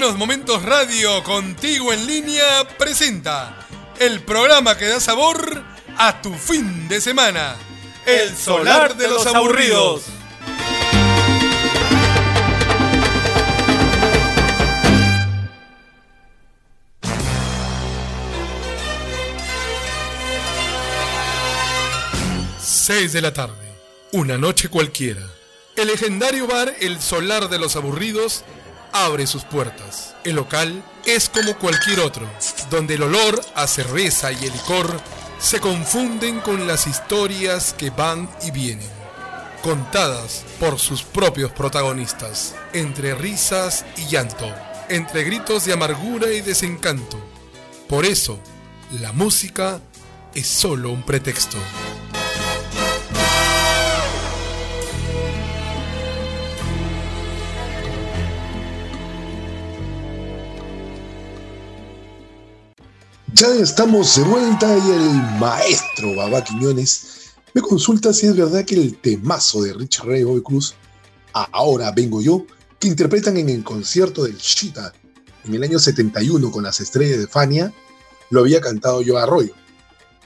Buenos Momentos Radio contigo en línea presenta el programa que da sabor a tu fin de semana. El solar de los aburridos. Seis de la tarde, una noche cualquiera. El legendario bar El Solar de los Aburridos abre sus puertas. El local es como cualquier otro, donde el olor a cerveza y el licor se confunden con las historias que van y vienen, contadas por sus propios protagonistas, entre risas y llanto, entre gritos de amargura y desencanto. Por eso, la música es solo un pretexto. Ya estamos de vuelta y el maestro Babá Quiñones me consulta si es verdad que el temazo de Rich Ray Bobby Cruz, Ahora vengo yo, que interpretan en el concierto del Cheetah en el año 71 con las estrellas de Fania, lo había cantado yo a Arroyo.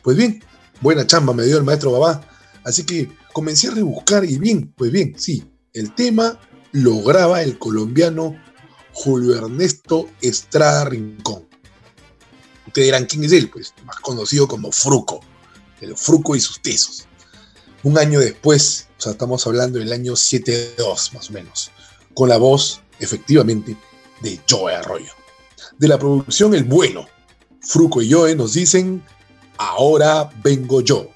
Pues bien, buena chamba me dio el maestro Babá, así que comencé a rebuscar y bien, pues bien, sí, el tema lo graba el colombiano Julio Ernesto Estrada Rincón Ustedes dirán, ¿quién es él? Pues más conocido como Fruco, el Fruco y sus tesos. Un año después, o sea, estamos hablando del año 7-2 más o menos, con la voz, efectivamente, de Joe Arroyo. De la producción El Bueno, Fruco y Joe nos dicen, ahora vengo yo.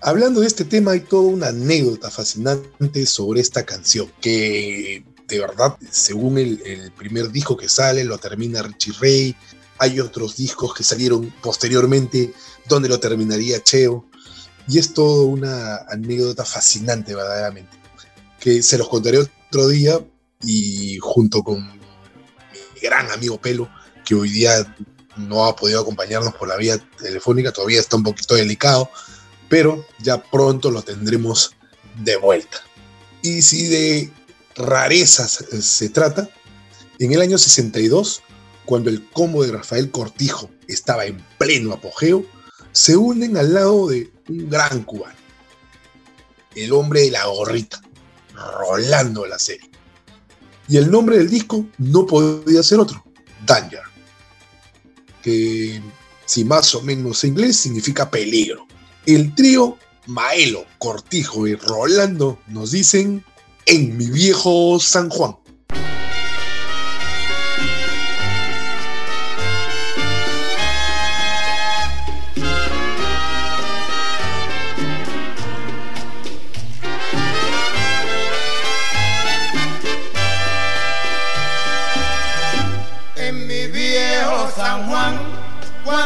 Hablando de este tema, hay toda una anécdota fascinante sobre esta canción, que de verdad, según el, primer disco que sale, lo termina Richie Ray. Hay otros discos que salieron posteriormente donde lo terminaría Cheo. Y es toda una anécdota fascinante, verdaderamente. Que se los contaré otro día y junto con mi gran amigo Pelo, que hoy día no ha podido acompañarnos por la vía telefónica, todavía está un poquito delicado, pero ya pronto lo tendremos de vuelta. Y si de rarezas se trata, en el año 62, cuando el combo de Rafael Cortijo estaba en pleno apogeo, se unen al lado de un gran cubano, el hombre de la gorrita, Rolando la serie. Y el nombre del disco no podía ser otro, Danger, si más o menos en inglés significa peligro. El trío Maelo, Cortijo y Rolando nos dicen en mi viejo San Juan.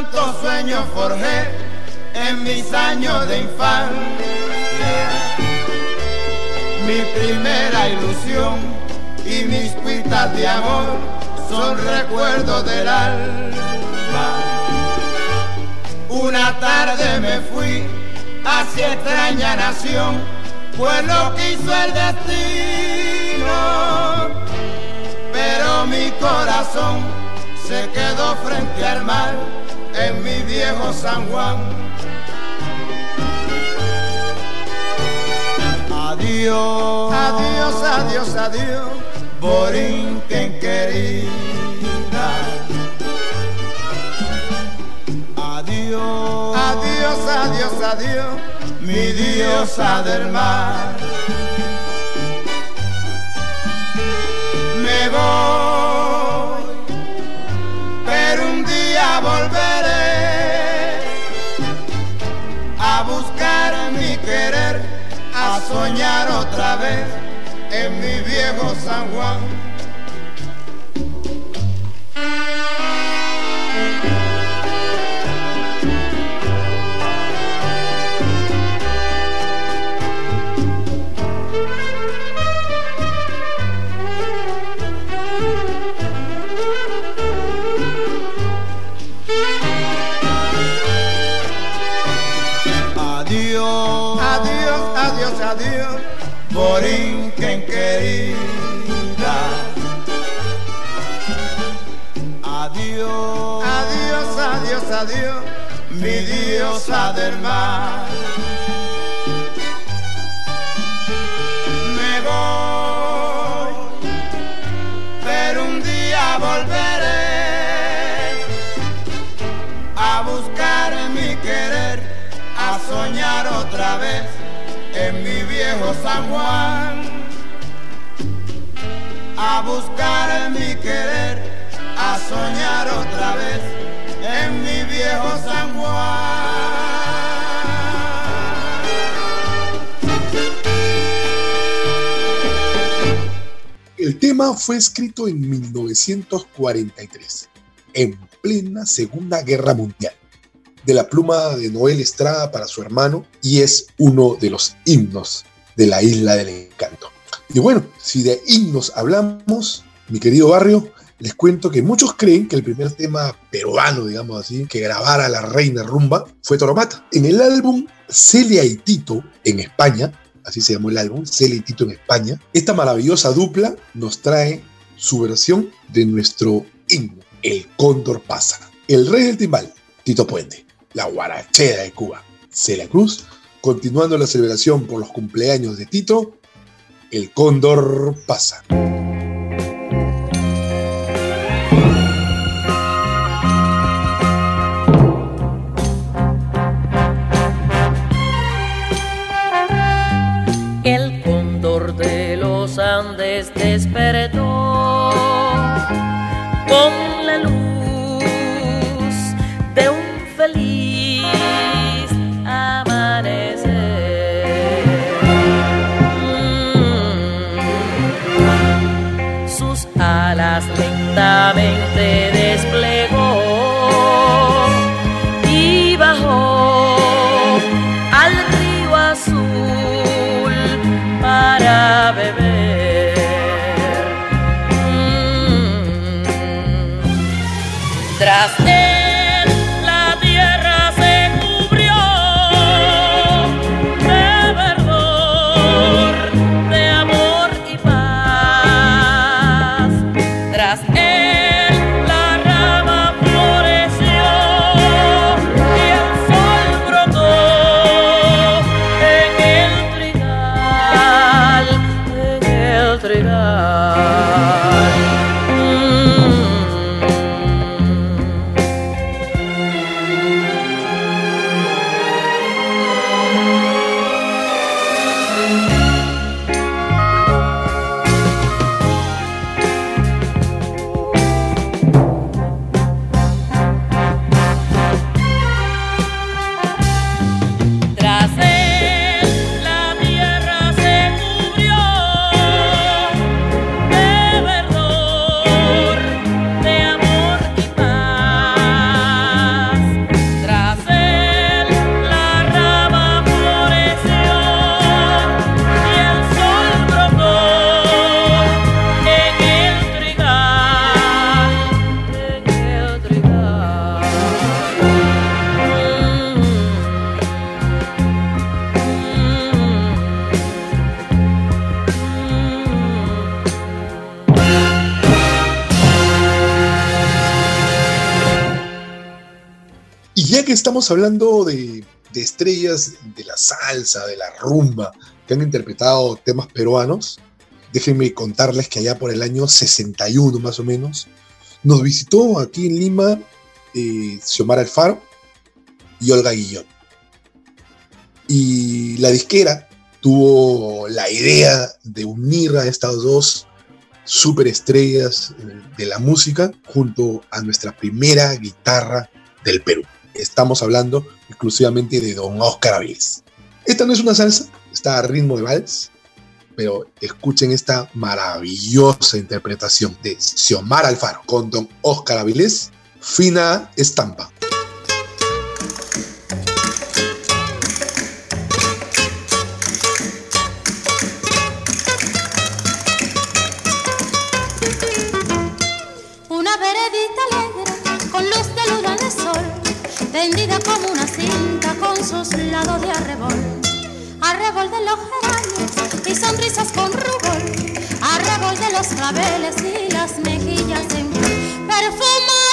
Cuántos sueños forjé en mis años de infancia mi primera ilusión y mis cuitas de amor son recuerdos del alma. Una tarde me fui hacia extraña nación, pues lo quiso el destino. Pero mi corazón se quedó frente al mar en mi viejo San Juan. Adiós, adiós, adiós, adiós, Borinquen querida. Adiós, adiós, adiós, adiós, mi diosa del mar. Me voy, volveré a buscar mi querer a soñar otra vez en mi viejo San Juan. Adiós, adiós, adiós, adiós, mi diosa del mar. Me voy, pero un día volveré a buscar mi querer, a soñar otra vez en mi viejo San Juan a buscar mi querer, a soñar otra vez en mi viejo San Juan. El tema fue escrito en 1943, en plena Segunda Guerra Mundial de la pluma de Noel Estrada para su hermano y es uno de los himnos de la isla del encanto. Y bueno, si de himnos hablamos, mi querido barrio, les cuento que muchos creen que el primer tema peruano, digamos así, que grabara la reina rumba fue Toromata. En el álbum Celia y Tito en España, así se llamó el álbum, Celia y Tito en España, esta maravillosa dupla nos trae su versión de nuestro himno, El Cóndor pasa. El rey del timbal, Tito Puente la guarachera de Cuba. Celia Cruz, continuando la celebración por los cumpleaños de Tito, el cóndor pasa. entregar. Hablando de, de estrellas de la salsa, de la rumba, que han interpretado temas peruanos, déjenme contarles que allá por el año 61 más o menos, nos visitó aquí en Lima eh, Xiomara Alfaro y Olga Guillón. Y la disquera tuvo la idea de unir a estas dos superestrellas eh, de la música junto a nuestra primera guitarra del Perú. Estamos hablando exclusivamente de Don Oscar Avilés. Esta no es una salsa, está a ritmo de vals, pero escuchen esta maravillosa interpretación de Xiomara Alfaro con Don Oscar Avilés, Fina Estampa. De arrebol. Arrebol de los geranios y sonrisas con rubor, arrebol de los claveles y las mejillas en perfumadas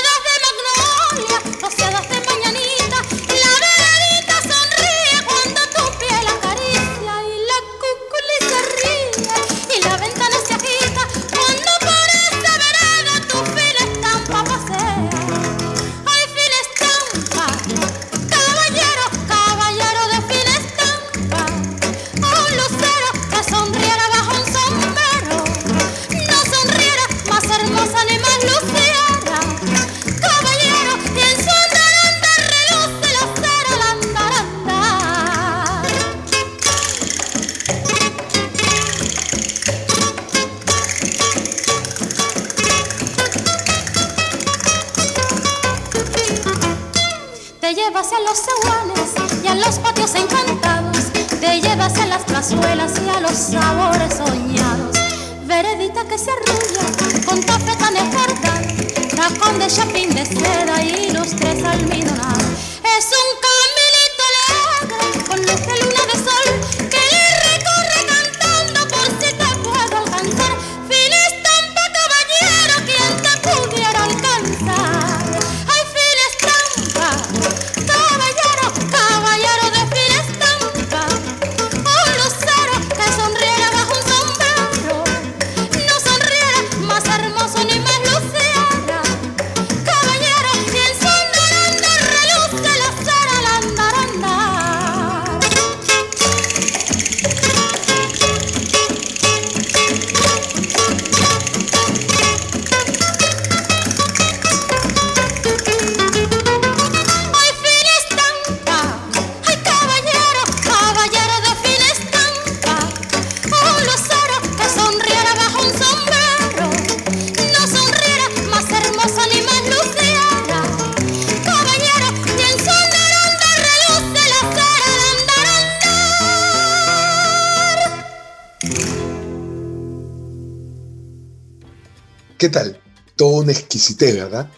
una exquisitez, ¿verdad?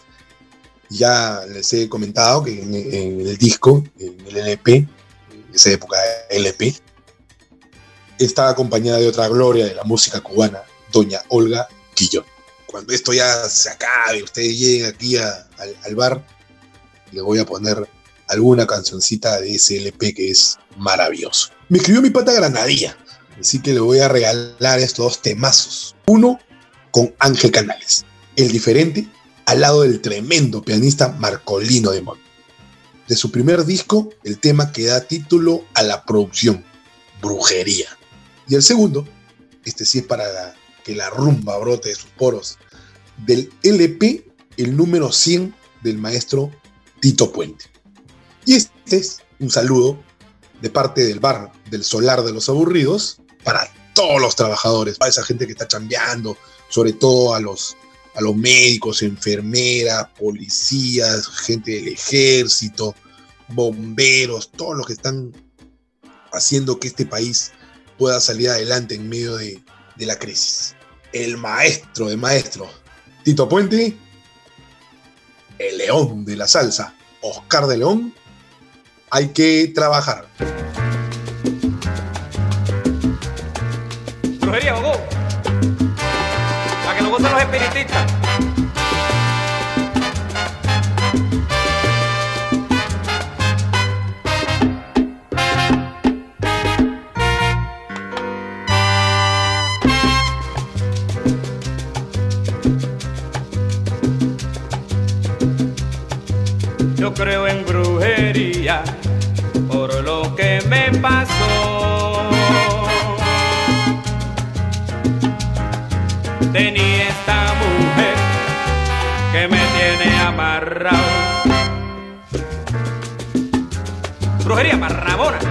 Ya les he comentado que en, el disco, en el LP, en esa época LP, estaba acompañada de otra gloria de la música cubana, doña Olga Quillón. Cuando esto ya se acabe, ustedes lleguen aquí al, al bar, les voy a poner alguna cancioncita de ese LP que es maravilloso. Me escribió mi pata Granadilla, así que le voy a regalar estos dos temazos. Uno con Ángel Canales, el diferente al lado del tremendo pianista Marcolino de Mon. De su primer disco, el tema que da título a la producción, Brujería. Y el segundo, este sí es para que la rumba brote de sus poros, del LP, el número 100 del maestro Tito Puente. Y este es un saludo de parte del bar del Solar de los Aburridos para todos los trabajadores, para esa gente que está chambeando, sobre todo a los, a los médicos, enfermeras, policías, gente del ejército, bomberos, todos los que están haciendo que este país pueda salir adelante en medio de, la crisis. El maestro de maestros, Tito Puente, el león de la salsa, Oscar de León, hay que trabajar. Yo creo en brujería por lo que me pasó. Amarrado. Brujería marrabona.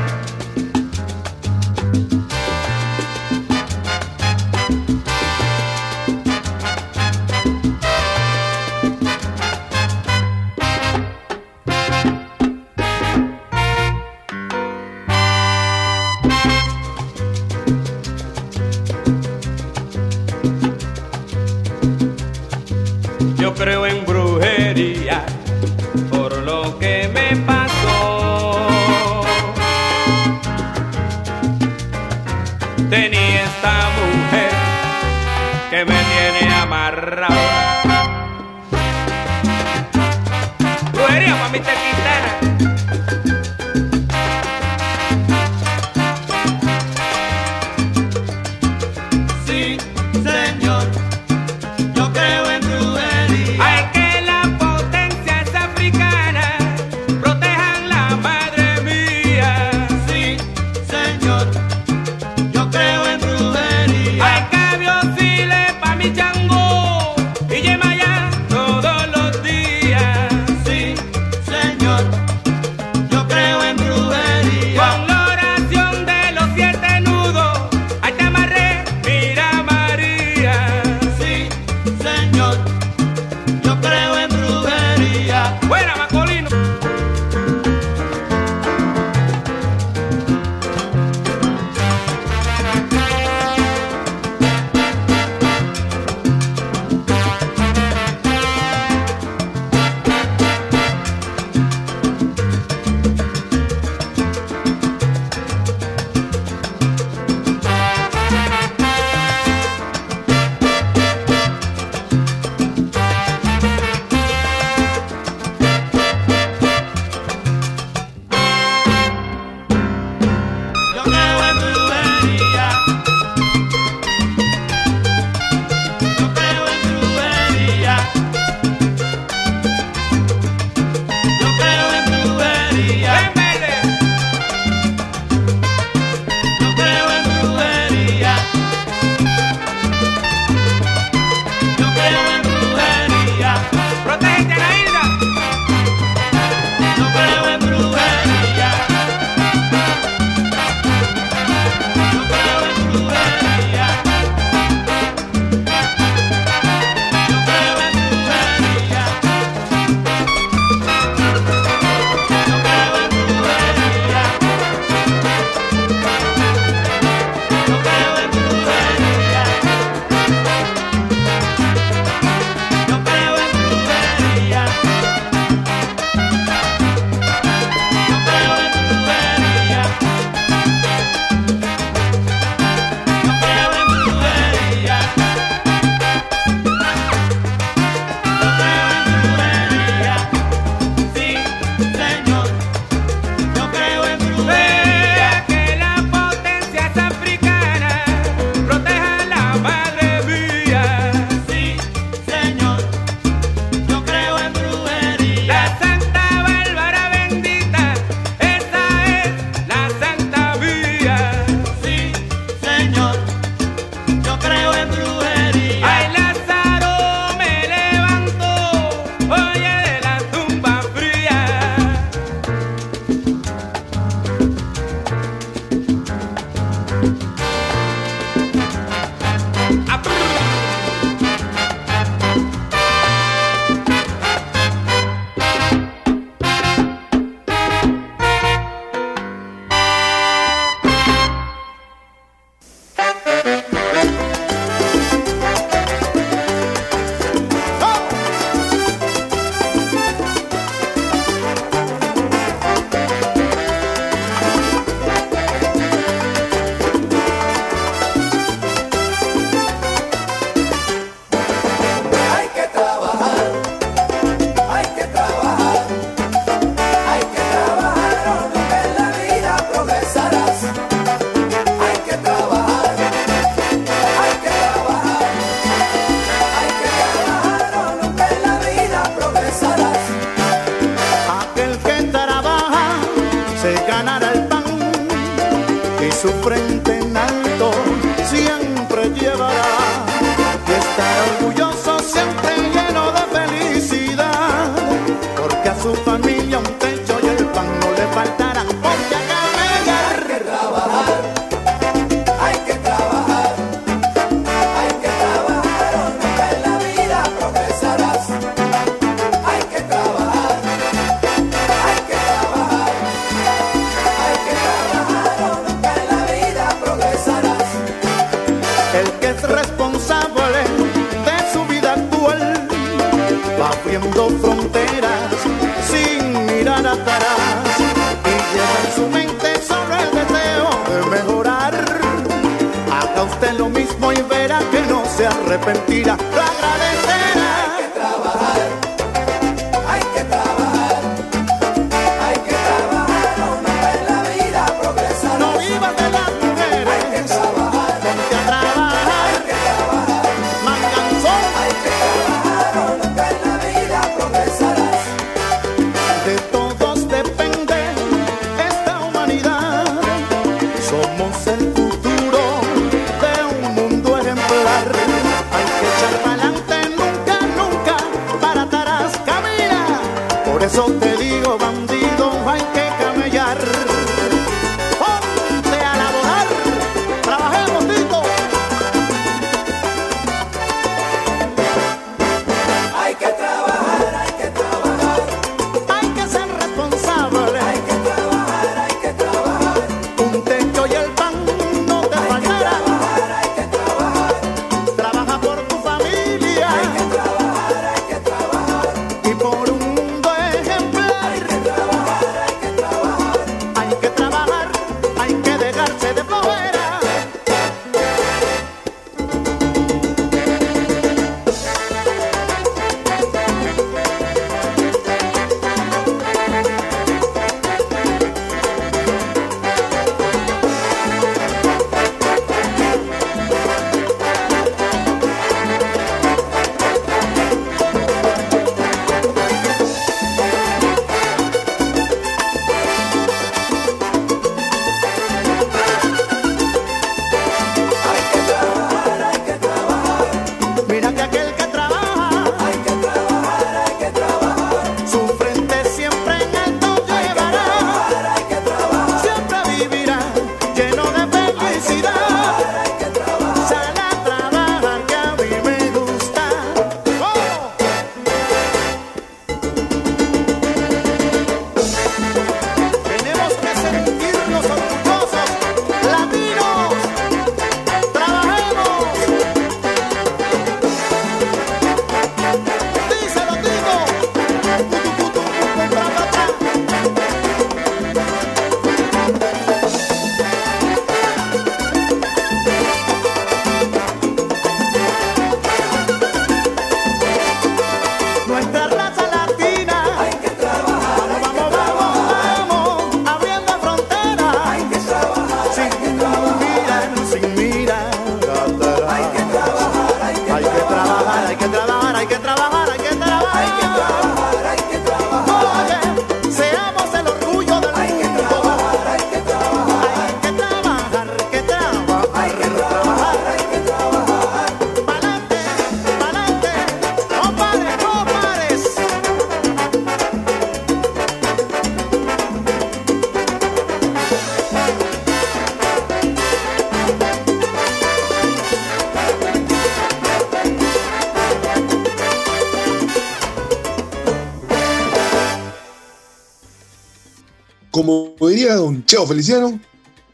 Santiago Feliciano.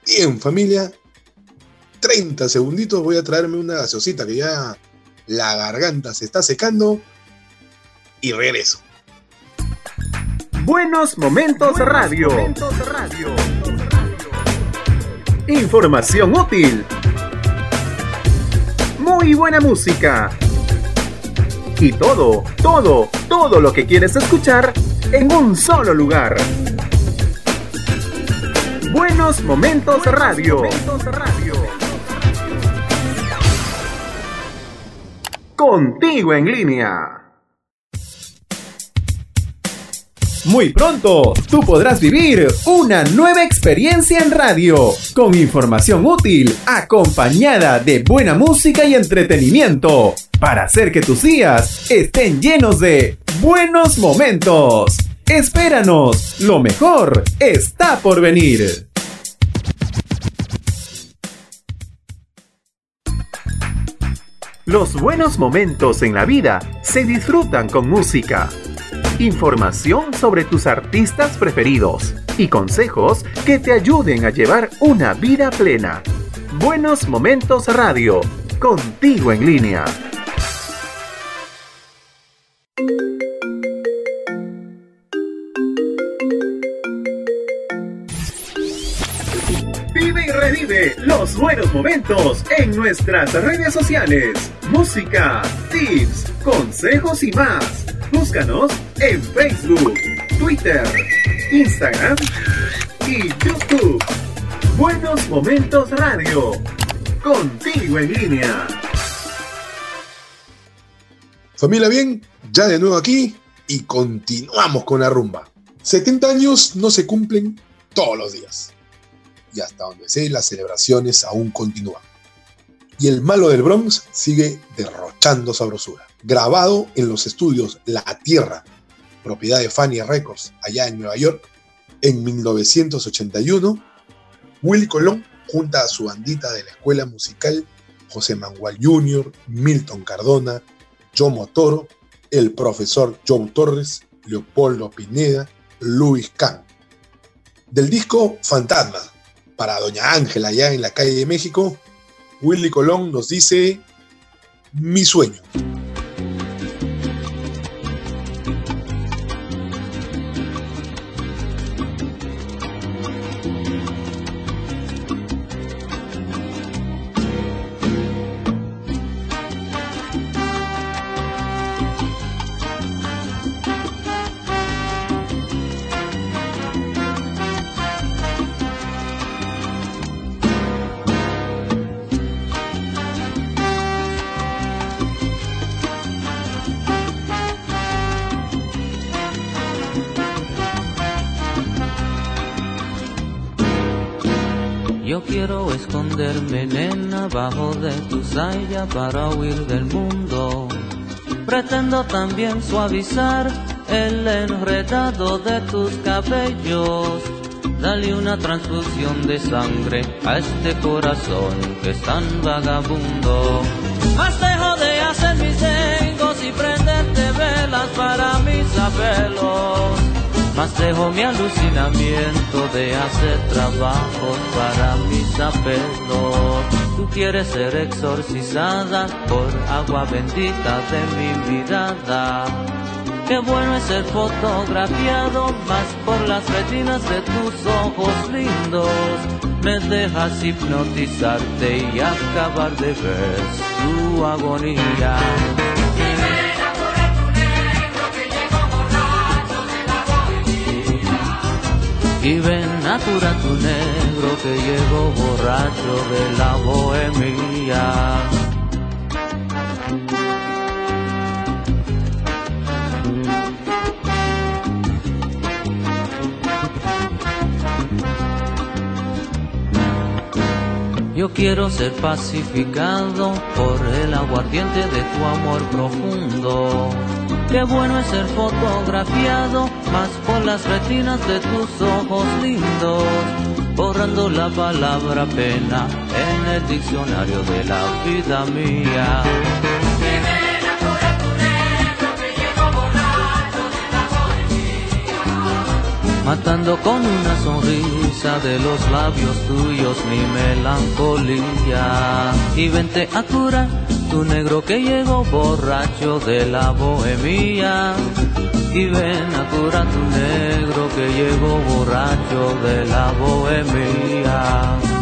Bien, familia. 30 segunditos. Voy a traerme una gaseosita que ya la garganta se está secando. Y regreso. Buenos Momentos, radio. momentos radio. Información útil. Muy buena música. Y todo, todo, todo lo que quieres escuchar en un solo lugar. Buenos Momentos Radio. Contigo en línea. Muy pronto, tú podrás vivir una nueva experiencia en radio, con información útil, acompañada de buena música y entretenimiento, para hacer que tus días estén llenos de buenos momentos. Espéranos, lo mejor está por venir. Los buenos momentos en la vida se disfrutan con música información sobre tus artistas preferidos y consejos que te ayuden a llevar una vida plena. Buenos Momentos Radio, contigo en línea. Los buenos momentos en nuestras redes sociales. Música, tips, consejos y más. Búscanos en Facebook, Twitter, Instagram y YouTube. Buenos Momentos Radio. Contigo en línea. Familia bien, ya de nuevo aquí y continuamos con la rumba. 70 años no se cumplen todos los días. Y hasta donde sé, las celebraciones aún continúan. Y el malo del Bronx sigue derrochando sabrosura. Grabado en los estudios La Tierra propiedad de Fanny Records, allá en Nueva York, en 1981, Willy Colón, junto a su bandita de la escuela musical, José Manuel Jr., Milton Cardona, Joe Motoro, el profesor Joe Torres, Leopoldo Pineda, Luis Kahn. Del disco Fantasma, para Doña Ángela allá en la calle de México, Willy Colón nos dice Mi sueño. Para huir del mundo. Pretendo también suavizar el enredado de tus cabellos. Dale una transfusión de sangre a este corazón que es tan vagabundo. Más dejo de hacer mis egos y prenderte velas para mis apelos. Más dejo mi alucinamiento de hacer trabajos para mis apelos. Tú quieres ser exorcizada por agua bendita de mi mirada. Qué bueno es ser fotografiado más por las retinas de tus ojos lindos. Me dejas hipnotizarte y acabar de ver tu agonía. Y ven a curar tu negro que llegó borracho de la bohemia. Yo quiero ser pacificado por el aguardiente de tu amor profundo Qué bueno es ser fotografiado, más las retinas de tus ojos lindos, borrando la palabra pena en el diccionario de la vida mía. matando con una sonrisa de los labios tuyos mi melancolía. Y vente a curar tu negro que llegó borracho de la bohemia. Y ven a curar tu negro que llegó borracho de la bohemia.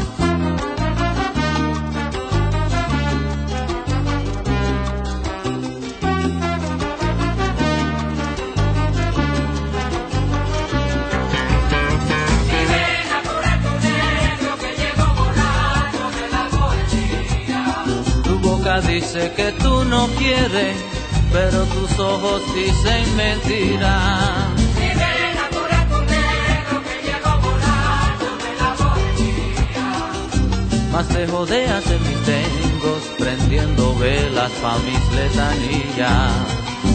dice que tú no quieres, pero tus ojos dicen mentira. Más te jodeas en mis tengos, prendiendo velas pa' mis letanías.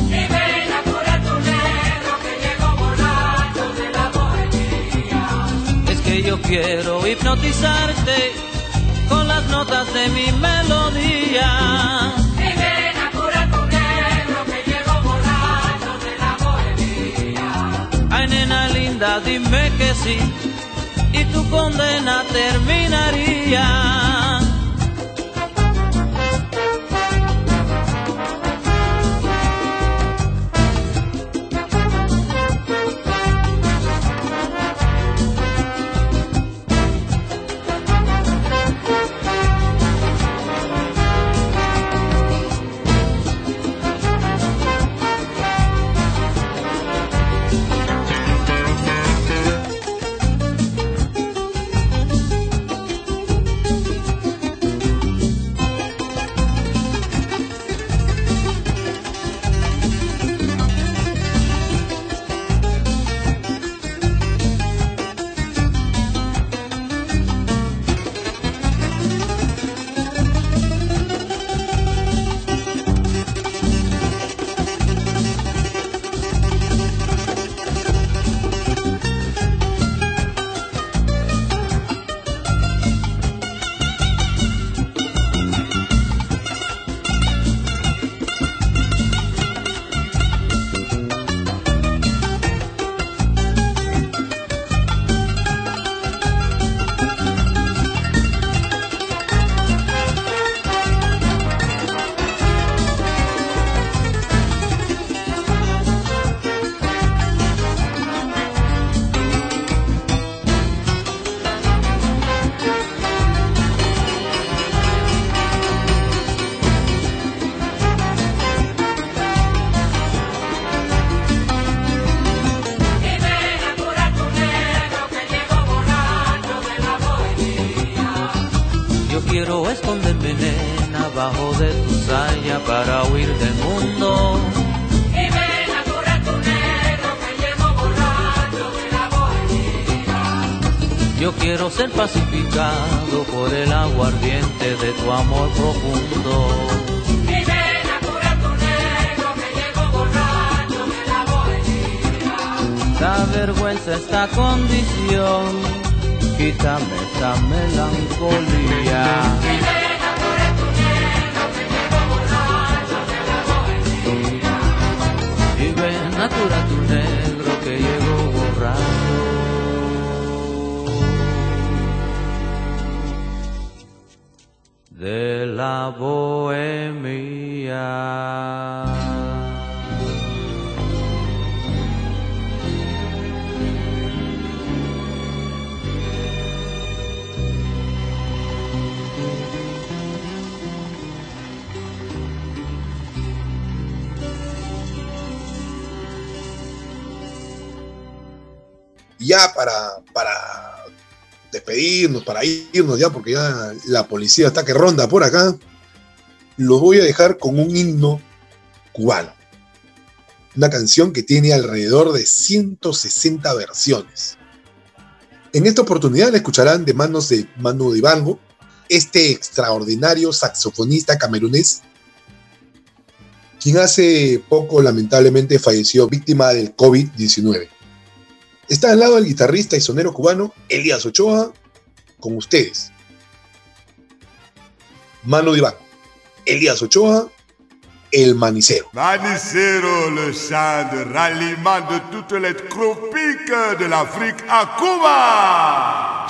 Y ven a curar tu negro, que llego borracho de la bohemia. Es que yo quiero hipnotizarte con las notas de mi melodía. Dime que sí, y tu condena terminaría. Quiero esconderme, nena, abajo de tu saya para huir del mundo. La. Yo quiero ser pacificado por el aguardiente de tu amor profundo. Y ven a curar tu negro que llegó borracho de la bohemia. Da vergüenza esta condición, quítame esta melancolía. Y ven a curar tu negro que llegó borracho de la bohemia. Para, para despedirnos, para irnos ya, porque ya la policía está que ronda por acá, los voy a dejar con un himno cubano. Una canción que tiene alrededor de 160 versiones. En esta oportunidad la escucharán de manos de Manu Dibango, este extraordinario saxofonista camerunés, quien hace poco lamentablemente falleció víctima del COVID-19. Está al lado del guitarrista y sonero cubano Elías Ochoa, con ustedes. Mano Diván, Elías Ochoa, El Manicero. Manicero, le chant de ralliement de toutes les tropiques de l'Afrique à Cuba.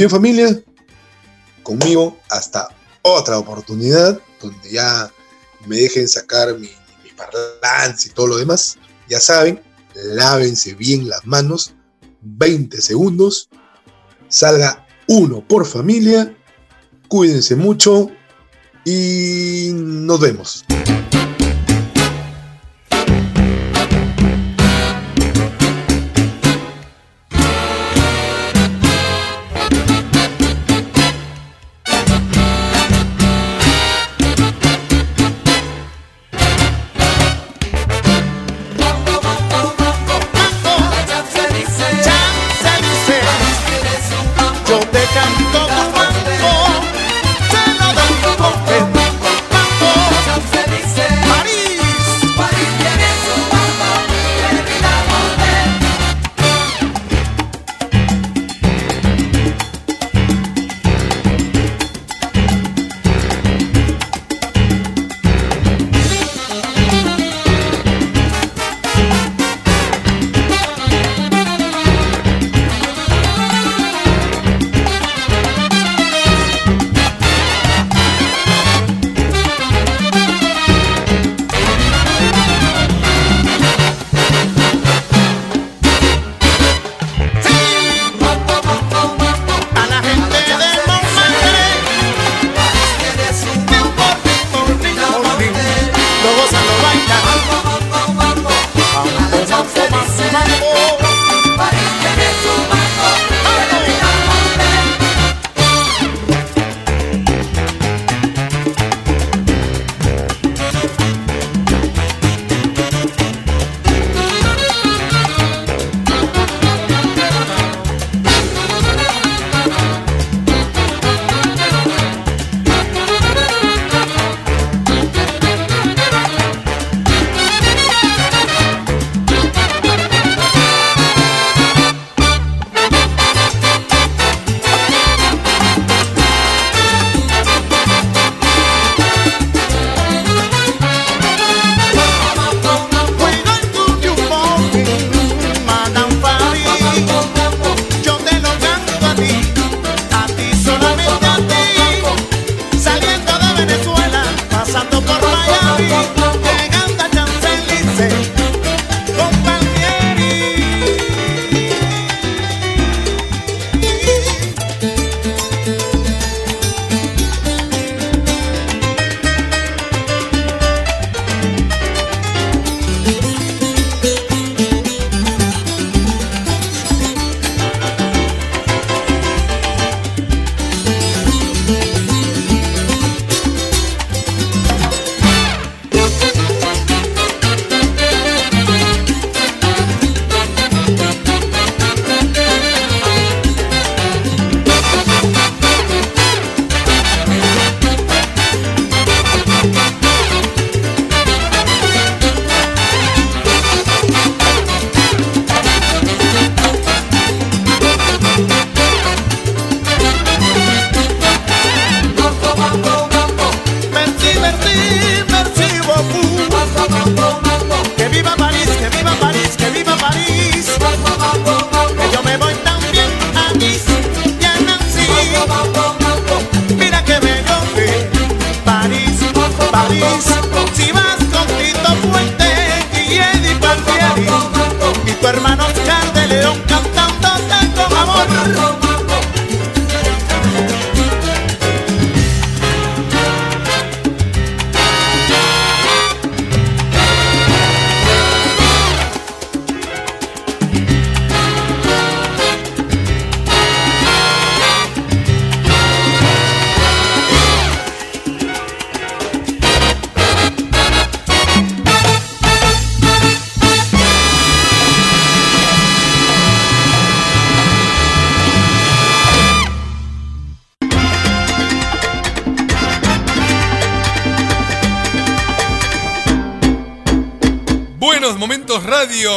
Bien familia, conmigo hasta otra oportunidad donde ya me dejen sacar mi, mi parlante y todo lo demás. Ya saben, lávense bien las manos, 20 segundos, salga uno por familia, cuídense mucho y nos vemos.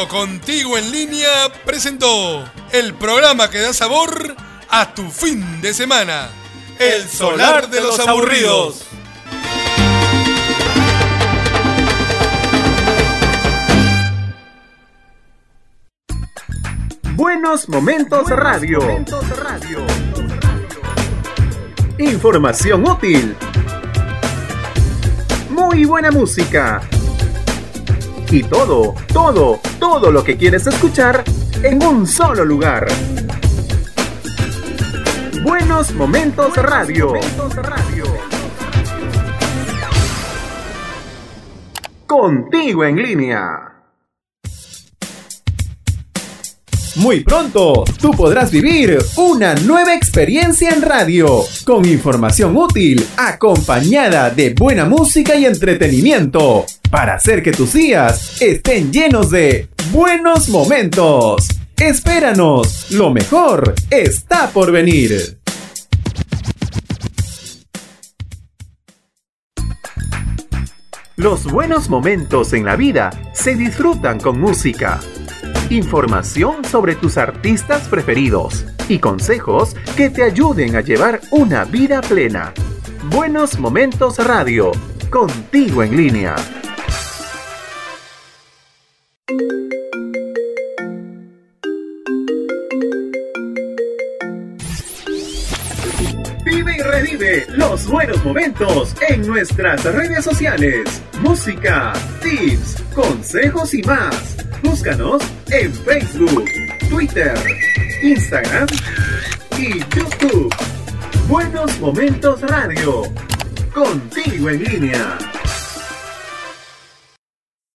Contigo en línea presentó el programa que da sabor a tu fin de semana. El solar de los aburridos. Buenos Momentos Radio. Información útil. Muy buena música. Y todo, todo, todo lo que quieres escuchar en un solo lugar. Buenos Momentos Radio. Contigo en línea. Muy pronto, tú podrás vivir una nueva experiencia en radio, con información útil, acompañada de buena música y entretenimiento, para hacer que tus días estén llenos de buenos momentos. Espéranos, lo mejor está por venir. Los buenos momentos en la vida se disfrutan con música información sobre tus artistas preferidos y consejos que te ayuden a llevar una vida plena. Buenos Momentos Radio, contigo en línea. Vive y revive los buenos momentos en nuestras redes sociales. Música, tips, consejos y más. Búscanos en Facebook, Twitter, Instagram y YouTube. Buenos Momentos Radio. Contigo en línea.